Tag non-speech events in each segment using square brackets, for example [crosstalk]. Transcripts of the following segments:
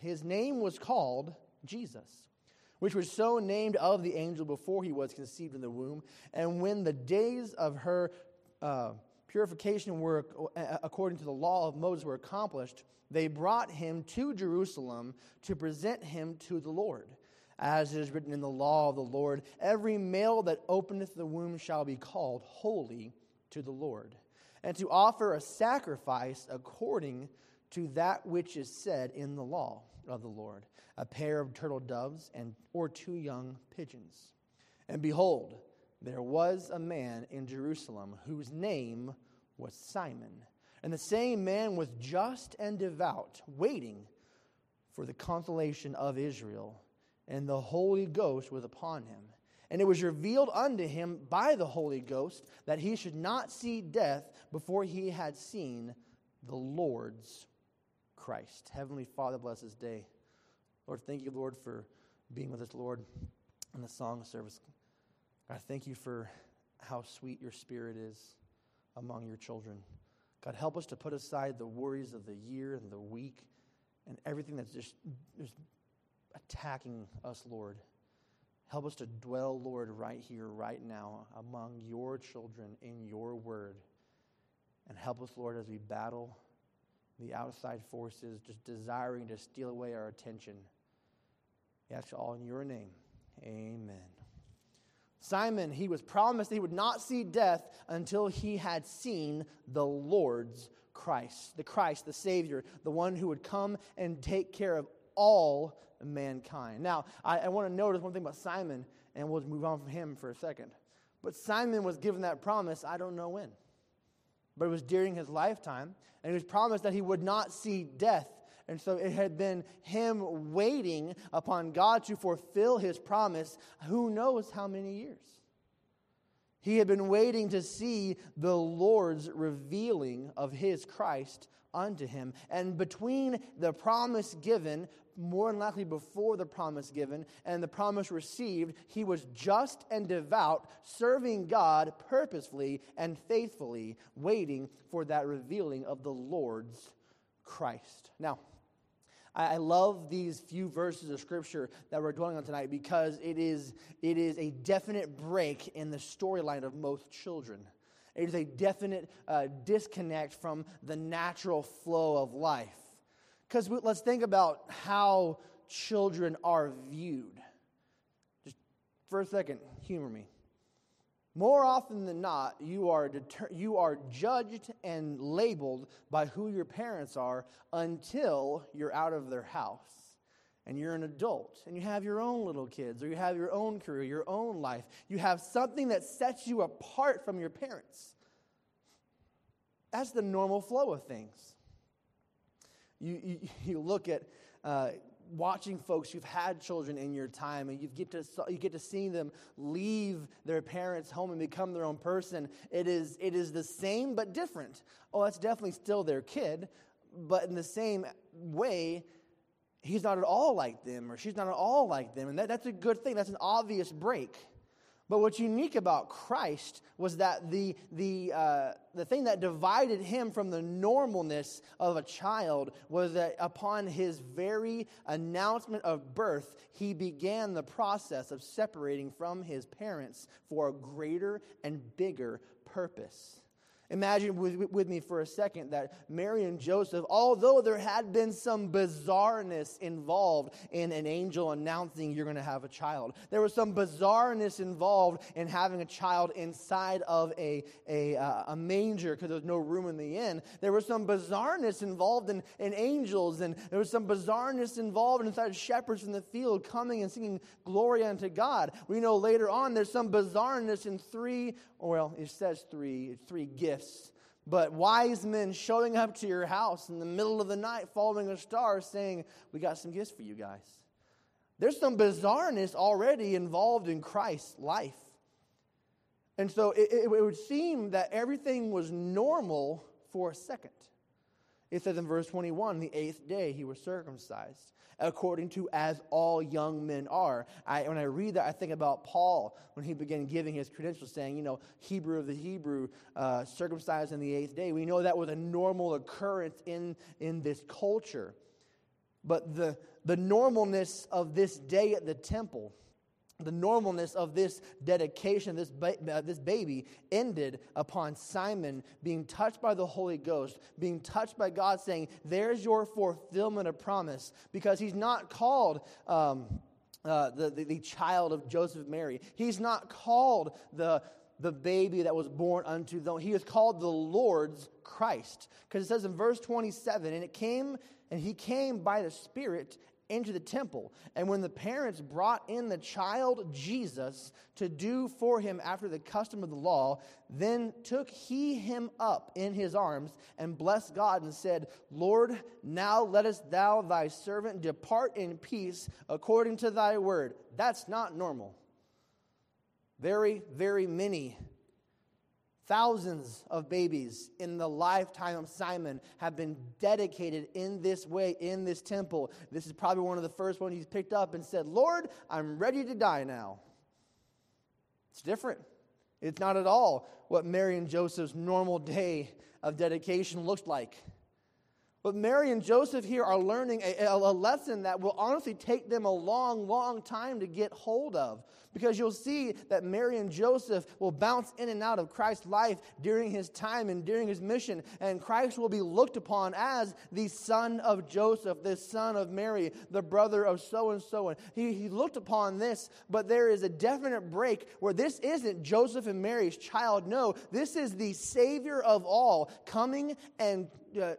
his name was called Jesus, which was so named of the angel before he was conceived in the womb. And when the days of her uh, purification were, uh, according to the law of Moses, were accomplished, they brought him to Jerusalem to present him to the Lord. As it is written in the law of the Lord, every male that openeth the womb shall be called holy to the Lord, and to offer a sacrifice according to that which is said in the law of the Lord, a pair of turtle doves and or two young pigeons. And behold, there was a man in Jerusalem whose name was Simon. And the same man was just and devout, waiting for the consolation of Israel, and the Holy Ghost was upon him. And it was revealed unto him by the Holy Ghost that he should not see death before he had seen the Lord's Christ. Heavenly Father, bless this day. Lord, thank you, Lord, for being with us, Lord, in the song service. God, thank you for how sweet your spirit is among your children. God, help us to put aside the worries of the year and the week and everything that's just, just attacking us, Lord. Help us to dwell, Lord, right here, right now, among your children in your word. And help us, Lord, as we battle the outside forces just desiring to steal away our attention. Ask all in your name. Amen. Simon, he was promised he would not see death until he had seen the Lord's Christ, the Christ, the Savior, the one who would come and take care of all mankind. Now, I, I want to notice one thing about Simon, and we'll move on from him for a second. But Simon was given that promise, I don't know when, but it was during his lifetime, and he was promised that he would not see death and so it had been him waiting upon God to fulfill his promise, who knows how many years. He had been waiting to see the Lord's revealing of his Christ unto him. And between the promise given, more than likely before the promise given, and the promise received, he was just and devout, serving God purposefully and faithfully, waiting for that revealing of the Lord's Christ. Now, I love these few verses of scripture that we're dwelling on tonight because it is, it is a definite break in the storyline of most children. It is a definite uh, disconnect from the natural flow of life. Because let's think about how children are viewed. Just for a second, humor me. More often than not, you are, deter- you are judged and labeled by who your parents are until you're out of their house and you're an adult and you have your own little kids or you have your own career, your own life. You have something that sets you apart from your parents. That's the normal flow of things. You, you, [laughs] you look at uh, watching folks who've had children in your time and you get to you get to see them leave their parents home and become their own person. It is it is the same but different. Oh that's definitely still their kid but in the same way he's not at all like them or she's not at all like them. And that, that's a good thing. That's an obvious break but what's unique about Christ was that the, the, uh, the thing that divided him from the normalness of a child was that upon his very announcement of birth, he began the process of separating from his parents for a greater and bigger purpose. Imagine with, with, me for a second that Mary and Joseph, although there had been some bizarreness involved in an angel announcing you're going to have a child, there was some bizarreness involved in having a child inside of a, a, uh, a manger because there was no room in the inn. There was some bizarreness involved in, in angels, and there was some bizarreness involved inside shepherds in the field coming and singing glory unto God. We know later on there's some bizarreness in three, well, it says three, three gifts gifts, but wise men showing up to your house in the middle of the night following a star saying, We got some gifts for you guys. There's some bizarreness already involved in Christ's life. And so it, it, it would seem that everything was normal for a second. It says in verse 21 the eighth day he was circumcised according to as all young men are. I, when I read that, I think about Paul when he began giving his credentials, saying, you know, Hebrew of the Hebrew, uh, circumcised in the eighth day. We know that was a normal occurrence in, in this culture. But the, the normalness of this day at the temple, the normalness of this dedication, this, ba- uh, this baby, ended upon Simon being touched by the Holy Ghost, being touched by God, saying, There's your fulfillment of promise. Because he's not called. Um, uh, the, the, the child of Joseph Mary. He's not called the, the baby that was born unto them. He is called the Lord's Christ. Because it says in verse 27, and it came, and he came by the Spirit into the temple. And when the parents brought in the child Jesus to do for him after the custom of the law, then took he him up in his arms and blessed God and said, Lord, now lettest thou thy servant depart in peace according to thy word. That's not normal. Very, very many Thousands of babies in the lifetime of Simon have been dedicated in this way, in this temple. This is probably one of the first ones he's picked up and said, Lord, I'm ready to die now. It's different. It's not at all what Mary and Joseph's normal day of dedication looked like. But Mary and Joseph here are learning a, a, lesson that will honestly take them a long, long time to get hold of. Because you'll see that Mary and Joseph will bounce in and out of Christ's life during his time and during his mission. And Christ will be looked upon as the son of Joseph, the son of Mary, the brother of so and so. And he, he looked upon this, but there is a definite break where this isn't Joseph and Mary's child. No, this is the Savior of all coming and uh,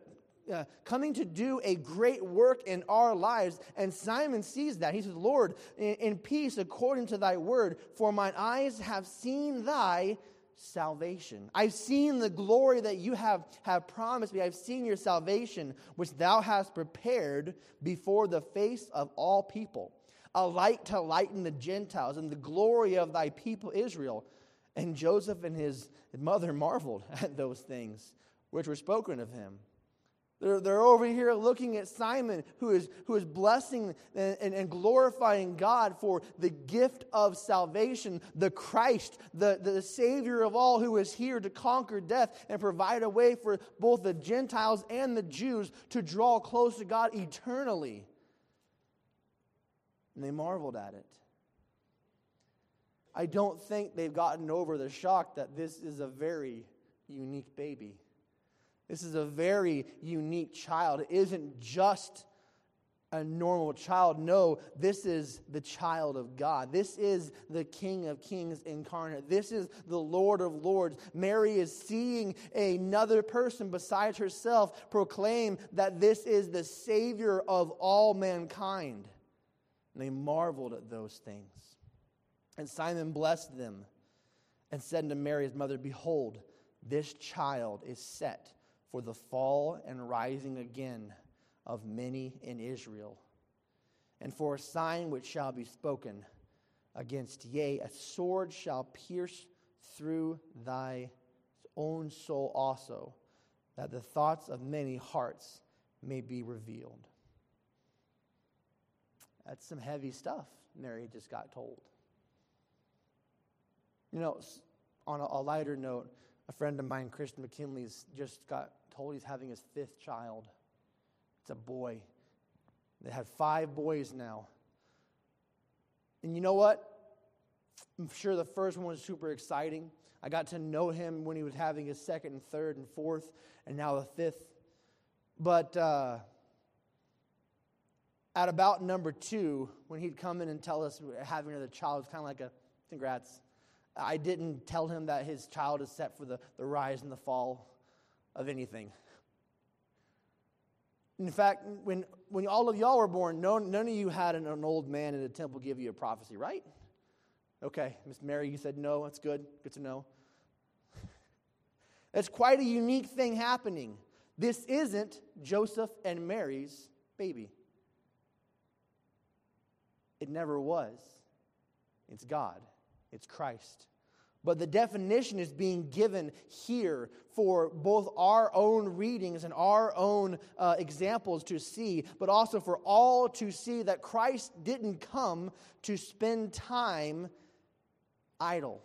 uh, coming to do a great work in our lives. And Simon sees that. He says, Lord, in, in peace according to thy word, for mine eyes have seen thy salvation. I've seen the glory that you have, have promised me. I've seen your salvation, which thou hast prepared before the face of all people, a light to lighten the Gentiles and the glory of thy people Israel. And Joseph and his mother marveled [laughs] at those things which were spoken of him. They're, they're over here looking at Simon, who is, who is blessing and, and, and, glorifying God for the gift of salvation, the Christ, the, the Savior of all, who is here to conquer death and provide a way for both the Gentiles and the Jews to draw close to God eternally. And they marveled at it. I don't think they've gotten over the shock that this is a very unique baby. This is a very unique child. It isn't just a normal child. No, this is the child of God. This is the King of Kings incarnate. This is the Lord of Lords. Mary is seeing another person besides herself proclaim that this is the Savior of all mankind. And they marveled at those things. And Simon blessed them and said to Mary, his mother, Behold, this child is set for the fall and rising again of many in Israel, and for a sign which shall be spoken against, yea, a sword shall pierce through thy own soul also, that the thoughts of many hearts may be revealed. That's some heavy stuff Mary just got told. You know, on a, lighter note, a friend of mine, Christian McKinley's, just got told he's having his fifth child. It's a boy. They have five boys now. And you know what? I'm sure the first one was super exciting. I got to know him when he was having his second and third and fourth, and now the fifth. But uh, at about number two, when he'd come in and tell us having another child, it's kind of like a congrats. I didn't tell him that his child is set for the, the rise and the fall of anything. In fact, when, when all of y'all were born, no, none of you had an, an old man in the temple give you a prophecy, right? Okay, Miss Mary, you said no. That's good. Good to know. [laughs] That's quite a unique thing happening. This isn't Joseph and Mary's baby. It never was. It's God, it's Christ. But the definition is being given here for both our own readings and our own uh, examples to see, but also for all to see that Christ didn't come to spend time idle,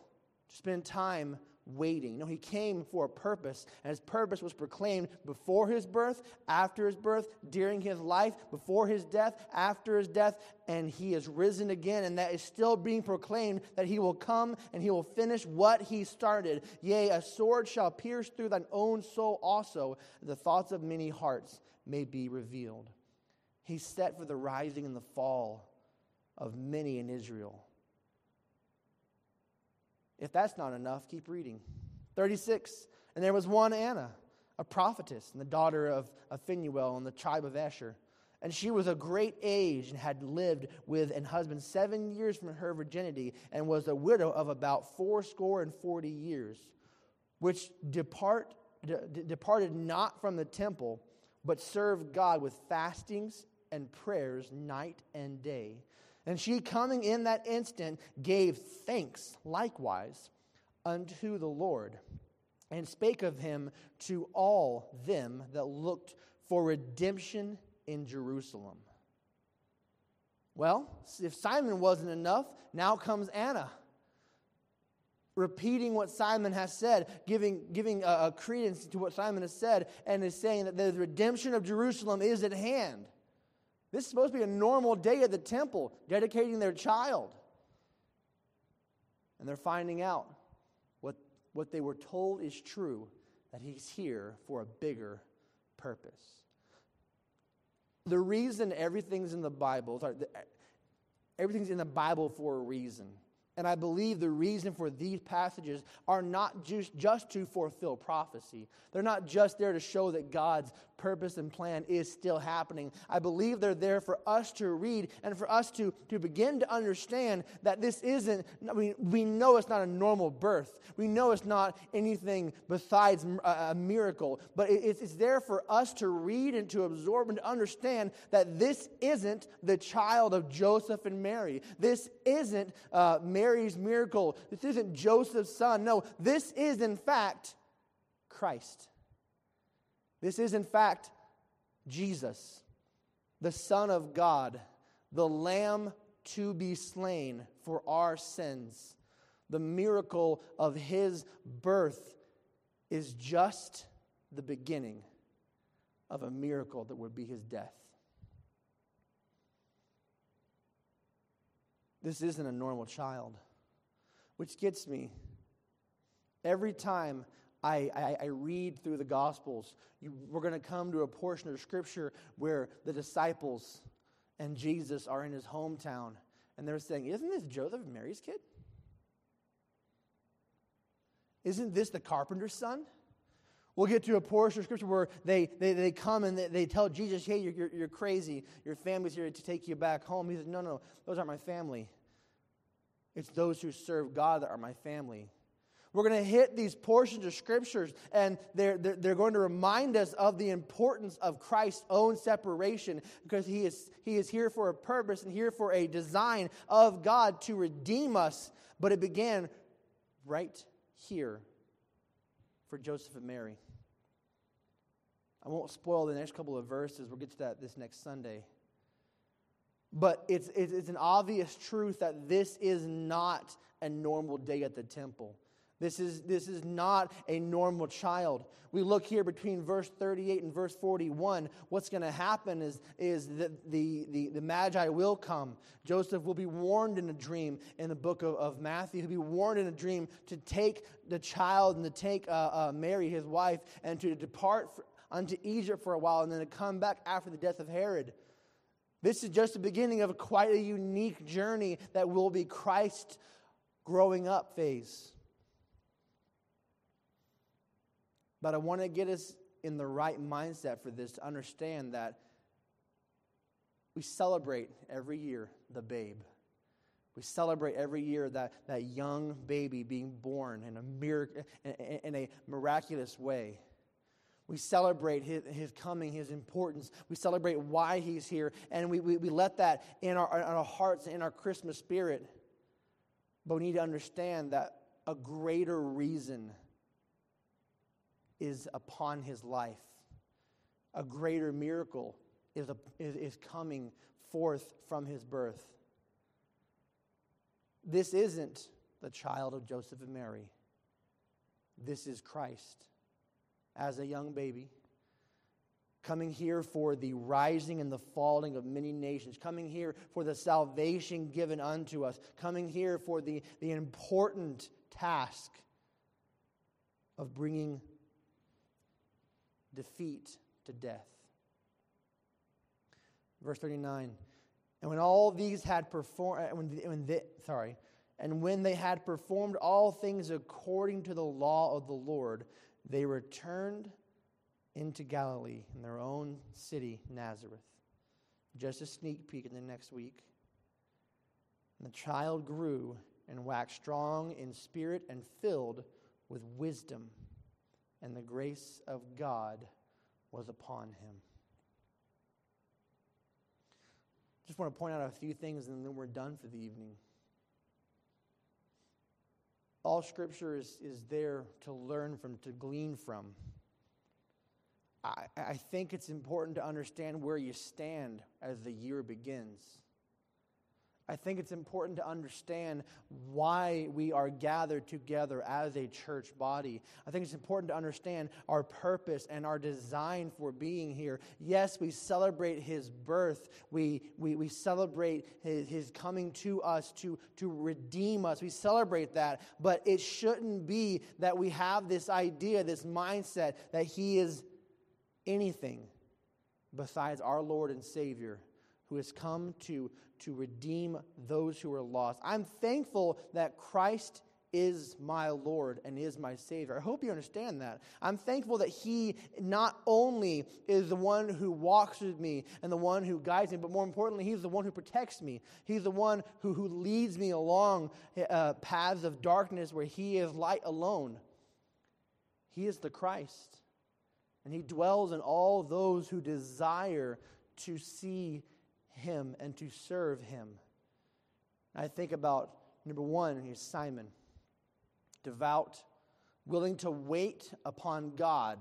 to spend time waiting. No, he came for a purpose, and his purpose was proclaimed before his birth, after his birth, during his life, before his death, after his death, and he is risen again, and that is still being proclaimed that he will come and he will finish what he started. Yea, a sword shall pierce through thine own soul also, the thoughts of many hearts may be revealed. He's set for the rising and the fall of many in Israel. If that's not enough, keep reading. 36. And there was one Anna, a prophetess, and the daughter of, of in the tribe of Asher. And she was a great age and had lived with an husband seven years from her virginity, and was a widow of about fourscore and forty years, which depart, de- departed not from the temple, but served God with fastings and prayers night and day. And she, coming in that instant, gave thanks likewise unto the Lord, and spake of him to all them that looked for redemption in Jerusalem. Well, if Simon wasn't enough, now comes Anna. Repeating what Simon has said, giving, giving a, a credence to what Simon has said, and is saying that the redemption of Jerusalem is at hand. This is supposed to be a normal day at the temple, dedicating their child. And they're finding out what, what they were told is true that he's here for a bigger purpose. The reason everything's in the Bible, sorry, everything's in the Bible for a reason. And I believe the reason for these passages are not just, just to fulfill prophecy. They're not just there to show that God's purpose and plan is still happening. I believe they're there for us to read and for us to, to begin to understand that this isn't, mean, we know it's not a normal birth. We know it's not anything besides a, miracle, but it, it's, it's there for us to read and to absorb and to understand that this isn't the child of Joseph and Mary. This isn't uh, Mary's miracle. This isn't Joseph's son. No, this is, in fact, Christ. This is, in fact, Jesus, the Son of God, the Lamb to be slain for our sins. The miracle of his birth is just the beginning of a miracle that would be his death. This isn't a normal child, which gets me. Every time I, I, I read through the Gospels, you, we're going to come to a portion of Scripture where the disciples and Jesus are in his hometown, and they're saying, Isn't this Joseph and Mary's kid? Isn't this the carpenter's son? We'll get to a portion of scripture where they, they, they come and they, they tell Jesus, hey, you're, you're, you're, crazy. Your family's here to take you back home. He says, no, no, those aren't my family. It's those who serve God that are my family. We're going to hit these portions of scriptures, and they're, they're, they're, going to remind us of the importance of Christ's own separation because he is, he is here for a purpose and here for a design of God to redeem us. But it began right here for Joseph and Mary. I won't spoil the next couple of verses. We'll get to that this next Sunday. But it's, it's an obvious truth that this is not a normal day at the temple. This is, this is not a normal child. We look here between verse 38 and verse 41. What's going to happen is, is that the, the, the Magi will come. Joseph will be warned in a dream in the book of, of Matthew. He'll be warned in a dream to take the child and to take uh, uh, Mary, his wife, and to depart unto Egypt for a while and then to come back after the death of Herod. This is just the beginning of quite a unique journey that will be Christ growing up phase. But I want to get us in the right mindset for this to understand that we celebrate every year the babe. We celebrate every year that, that young baby being born in a, mir- in a miraculous way. We celebrate his, his, coming, his importance. We celebrate why he's here. And we, we, we let that in our, in our hearts, in our Christmas spirit. But we need to understand that a greater reason is upon his life. A greater miracle is, a, is, is coming forth from his birth. This isn't the child of Joseph and Mary. this is Christ as a young baby, coming here for the rising and the falling of many nations, coming here for the salvation given unto us, coming here for the, the important task of bringing defeat to death. Verse 39 And when all these had performed, when, when they, sorry, and when they had performed all things according to the law of the Lord, they returned into Galilee in their own city, Nazareth. Just a sneak peek in the next week. And the child grew and waxed strong in spirit and filled with wisdom, and the grace of God was upon him. Just want to point out a few things and then we're done for the evening. All scripture is, is there to learn from, to glean from. I, I think it's important to understand where you stand as the year begins. I think it's important to understand why we are gathered together as a church body. I think it's important to understand our purpose and our design for being here. Yes, we celebrate his birth, we, we, we celebrate his, his coming to us to, to redeem us. We celebrate that, but it shouldn't be that we have this idea, this mindset that he is anything besides our Lord and Savior who has come to, to redeem those who are lost. I'm thankful that Christ is my Lord and is my Savior. I hope you understand that. I'm thankful that He not only is the one who walks with me and the one who guides me, but more importantly, He's the one who protects me. He's the one who, who leads me along uh, paths of darkness where He is light alone. He is the Christ. And He dwells in all those who desire to see him and to serve him. I think about number one, he's Simon, devout, willing to wait upon God,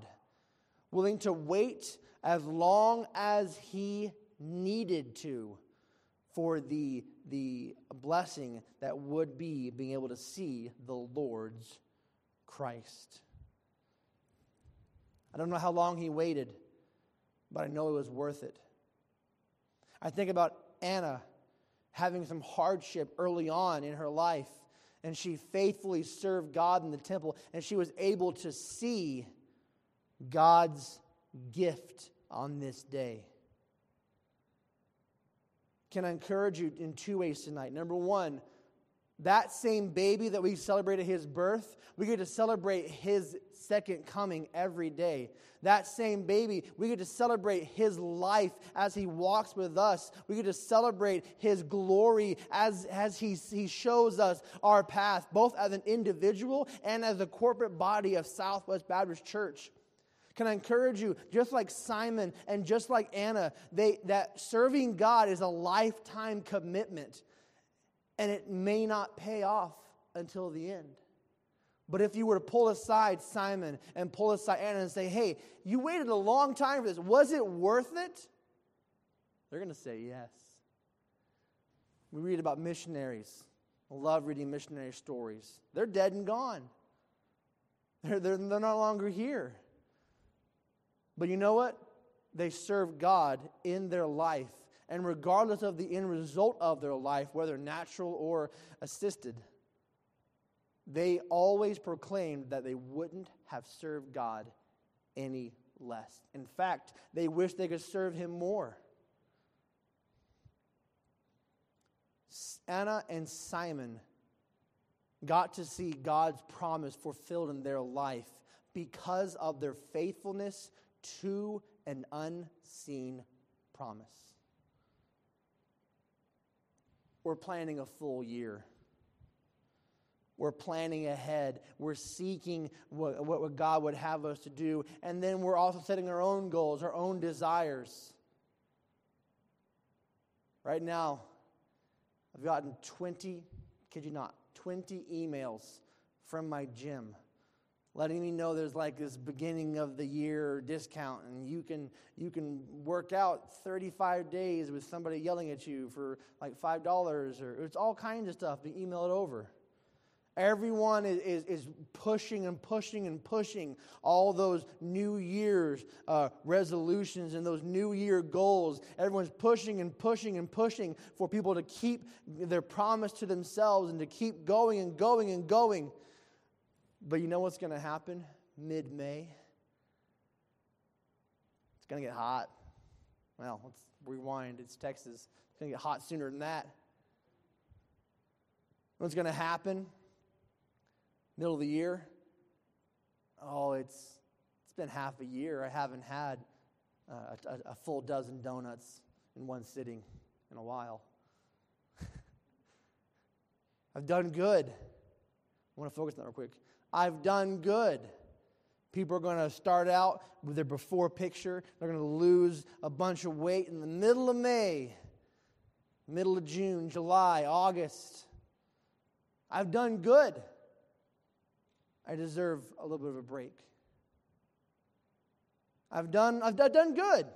willing to wait as long as he needed to for the, the blessing that would be being able to see the Lord's Christ. I don't know how long he waited, but I know it was worth it. I think about Anna having some hardship early on in her life, and she faithfully served God in the temple, and she was able to see God's gift on this day. Can I encourage you in two ways tonight? Number one, that same baby that we celebrated his birth, we get to celebrate his second coming every day. That same baby, we get to celebrate his life as he walks with us. We get to celebrate his glory as, as he, he shows us our path, both as an individual and as a corporate body of Southwest Baptist Church. Can I encourage you, just like Simon and just like Anna, they, that serving God is a lifetime commitment and it may not pay off until the end. But if you were to pull aside Simon and pull aside Anna and say, hey, you waited a long time for this, was it worth it? They're going to say yes. We read about missionaries. I love reading missionary stories. They're dead and gone, they're, they're, they're no longer here. But you know what? They serve God in their life and regardless of the end result of their life, whether natural or assisted, they always proclaimed that they wouldn't have served God any less. In fact, they wished they could serve Him more. Anna and Simon got to see God's promise fulfilled in their life because of their faithfulness to an unseen promise. We're planning a full year. We're planning ahead. We're seeking what, what, God would have us to do. And then we're also setting our own goals, our own desires. Right now, I've gotten 20, kid you not, 20 emails from my gym letting me know there's like this beginning of the year discount and you can you can work out 35 days with somebody yelling at you for like $5 or it's all kinds of stuff to email it over Everyone is, is, is, pushing and pushing and pushing all those New Year's uh, resolutions and those New Year goals. Everyone's pushing and pushing and pushing for people to keep their promise to themselves and to keep going and going and going. But you know what's going to happen mid May? It's going to get hot. Well, let's rewind. It's Texas. It's going to get hot sooner than that. What's going to happen? middle of the year. Oh, it's, it's been half a year. I haven't had uh, a, a full dozen donuts in one sitting in a while. [laughs] I've done good. I want to focus on that real quick. I've done good. People are going to start out with their before picture. They're going to lose a bunch of weight in the middle of May, middle of June, July, August. I've done good. I deserve a little bit of a break. I've done, I've done good.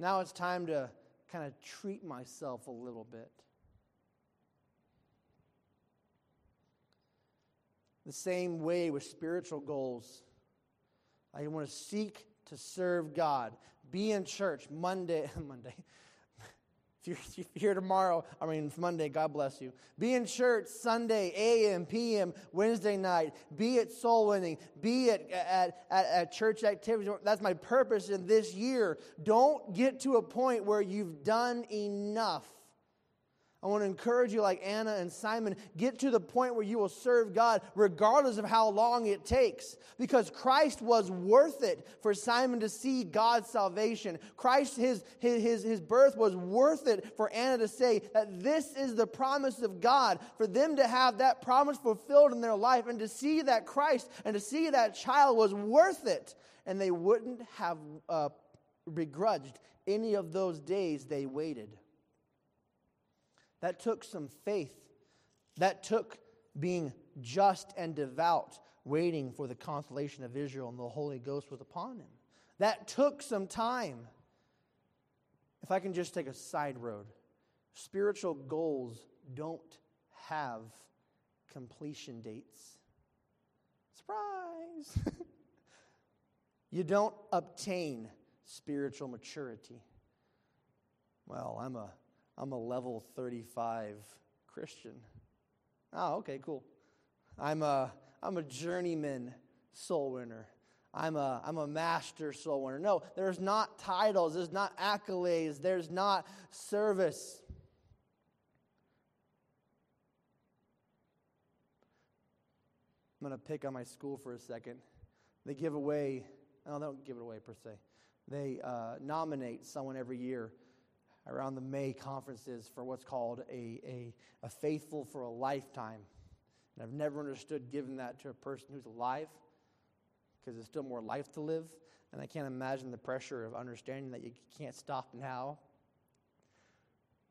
Now it's time to kind of treat myself a little bit. The same way with spiritual goals. I want to seek to serve God. Be in church Monday, [laughs] Monday, if you're, here tomorrow, I mean, Monday, God bless you. Be in church Sunday, AM, PM, Wednesday night. Be at soul winning. Be at, at, at, at church activities. That's my purpose in this year. Don't get to a point where you've done enough I want to encourage you, like Anna and Simon, get to the point where you will serve God regardless of how long it takes. Because Christ was worth it for Simon to see God's salvation. Christ, his, his, his, birth was worth it for Anna to say that this is the promise of God, for them to have that promise fulfilled in their life and to see that Christ and to see that child was worth it. And they wouldn't have uh, begrudged any of those days they waited. That took some faith. That took being just and devout, waiting for the consolation of Israel, and the Holy Ghost was upon him. That took some time. If I can just take a side road, spiritual goals don't have completion dates. Surprise! [laughs] you don't obtain spiritual maturity. Well, I'm a I'm a level 35 Christian. Oh, okay, cool. I'm a, I'm a journeyman soul winner. I'm a, I'm a master soul winner. No, there's not titles, there's not accolades, there's not service. I'm going to pick on my school for a second. They give away, no, they don't give it away per se. They uh, nominate someone every year around the May conferences for what's called a, a, a faithful for a lifetime. And I've never understood giving that to a person who's alive because there's still more life to live. And I can't imagine the pressure of understanding that you can't stop now.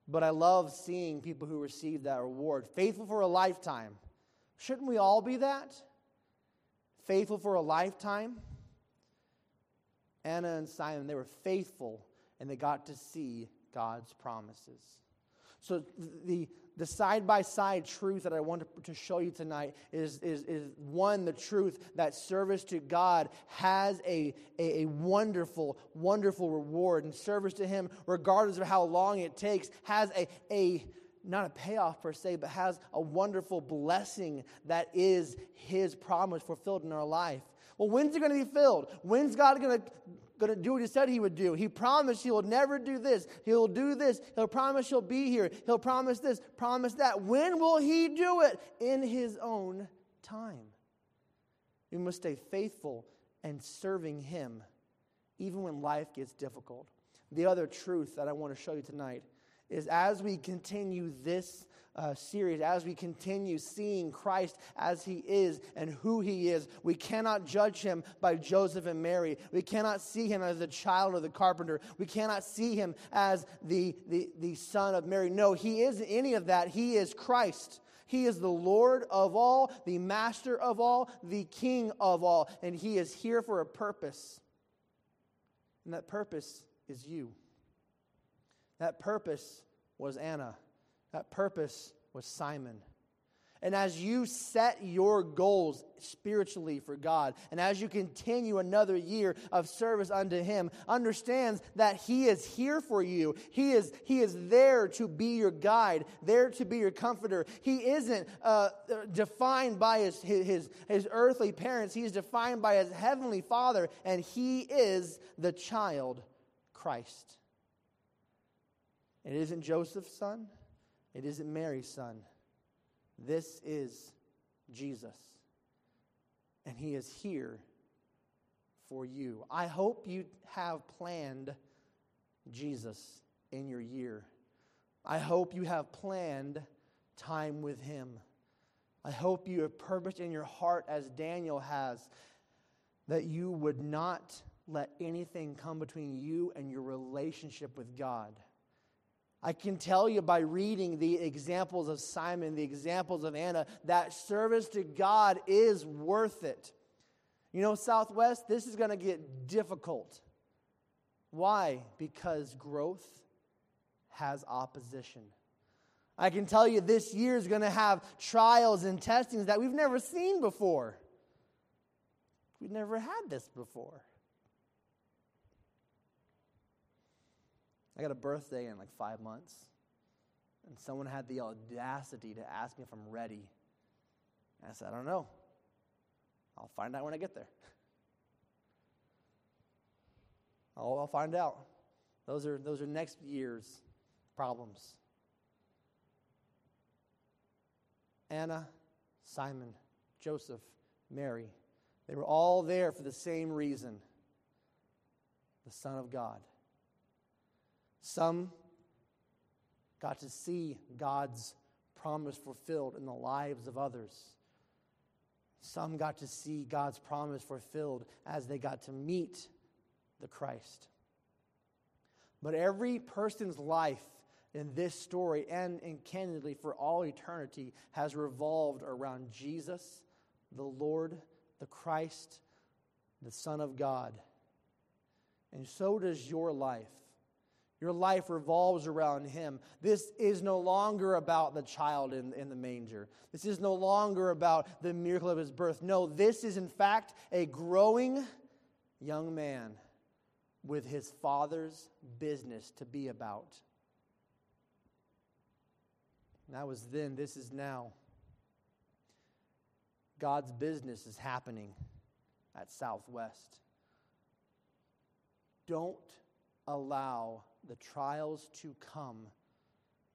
But I love seeing people who receive that reward. Faithful for a lifetime. Shouldn't we all be that? Faithful for a lifetime? Anna and Simon, they were faithful and they got to see God's promises. So, the, the side by side truth that I want to, to show you tonight is, is, is one, the truth that service to God has a, a, a, wonderful, wonderful reward, and service to Him, regardless of how long it takes, has a, a not a payoff per se, but has a wonderful blessing that is His promise fulfilled in our life. Well, when's it going to be filled? When's God going to going to do what he said he would do. He promised he will never do this. He'll do this. He'll promise he'll be here. He'll promise this, promise that. When will he do it? In his own time. We must stay faithful and serving him even when life gets difficult. The other truth that I want to show you tonight is as we continue this uh, series, as we continue seeing Christ as he is and who he is, we cannot judge him by Joseph and Mary. We cannot see him as the child of the carpenter. We cannot see him as the, the, the son of Mary. No, he isn't any of that. He is Christ. He is the Lord of all, the master of all, the king of all, and he is here for a purpose. And that purpose is you. That purpose was Anna. That purpose was Simon. And as you set your goals spiritually for God, and as you continue another year of service unto Him, understands that He is here for you. He is, he is there to be your guide, there to be your comforter. He isn't uh, defined by his, his, his earthly parents, He is defined by His heavenly Father, and He is the child Christ. It isn't Joseph's son, it isn't Mary's son. This is Jesus. And he is here for you. I hope you have planned Jesus in your year. I hope you have planned time with him. I hope you have purposed in your heart, as Daniel has, that you would not let anything come between you and your relationship with God. I can tell you by reading the examples of Simon, the examples of Anna, that service to God is worth it. You know, Southwest, this is going to get difficult. Why? Because growth has opposition. I can tell you this year is going to have trials and testings that we've never seen before. We've never had this before. I got a birthday in like five months, and someone had the audacity to ask me if I'm ready. And I said, I don't know. I'll find out when I get there. [laughs] I'll, I'll find out. Those are, those are next year's problems. Anna, Simon, Joseph, Mary, they were all there for the same reason the Son of God. Some got to see God's promise fulfilled in the lives of others. Some got to see God's promise fulfilled as they got to meet the Christ. But every person's life in this story and, and candidly for all eternity has revolved around Jesus, the Lord, the Christ, the Son of God. And so does your life. Your life revolves around Him. This is no longer about the child in, in the manger. This is no longer about the miracle of His birth. No, this is in fact a growing young man with his father's business to be about. That was then, this is now. God's business is happening at Southwest. Don't allow the trials to come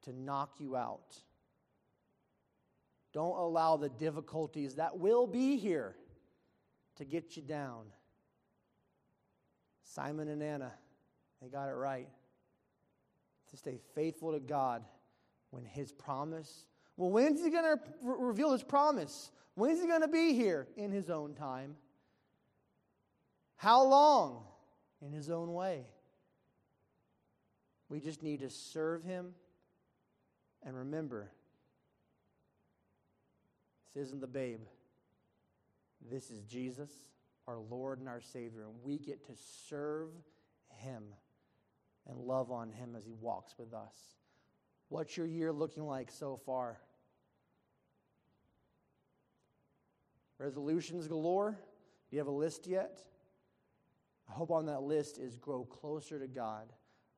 to knock you out. Don't allow the difficulties that will be here to get you down. Simon and Anna, they got it right. To stay faithful to God when His promise. Well, when's He going to re- reveal His promise? When's He going to be here? In His own time. How long? In His own way. We just need to serve Him and remember this isn't the babe. This is Jesus, our Lord and our Savior, and we get to serve Him and love on Him as He walks with us. What's your year looking like so far? Resolutions galore? Do you have a list yet? I hope on that list is grow closer to God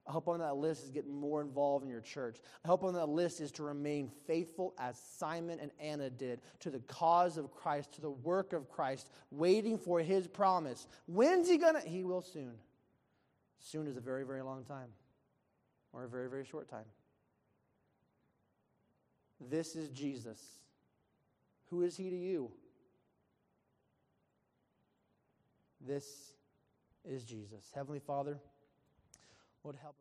I hope on that list is getting more involved in your church. I hope on that list is to remain faithful as Simon and Anna did to the cause of Christ, to the work of Christ, waiting for his promise. When's he going to? He will soon. Soon is a very, very long time, or a very, very short time. This is Jesus. Who is he to you? This is Jesus. Heavenly Father, would help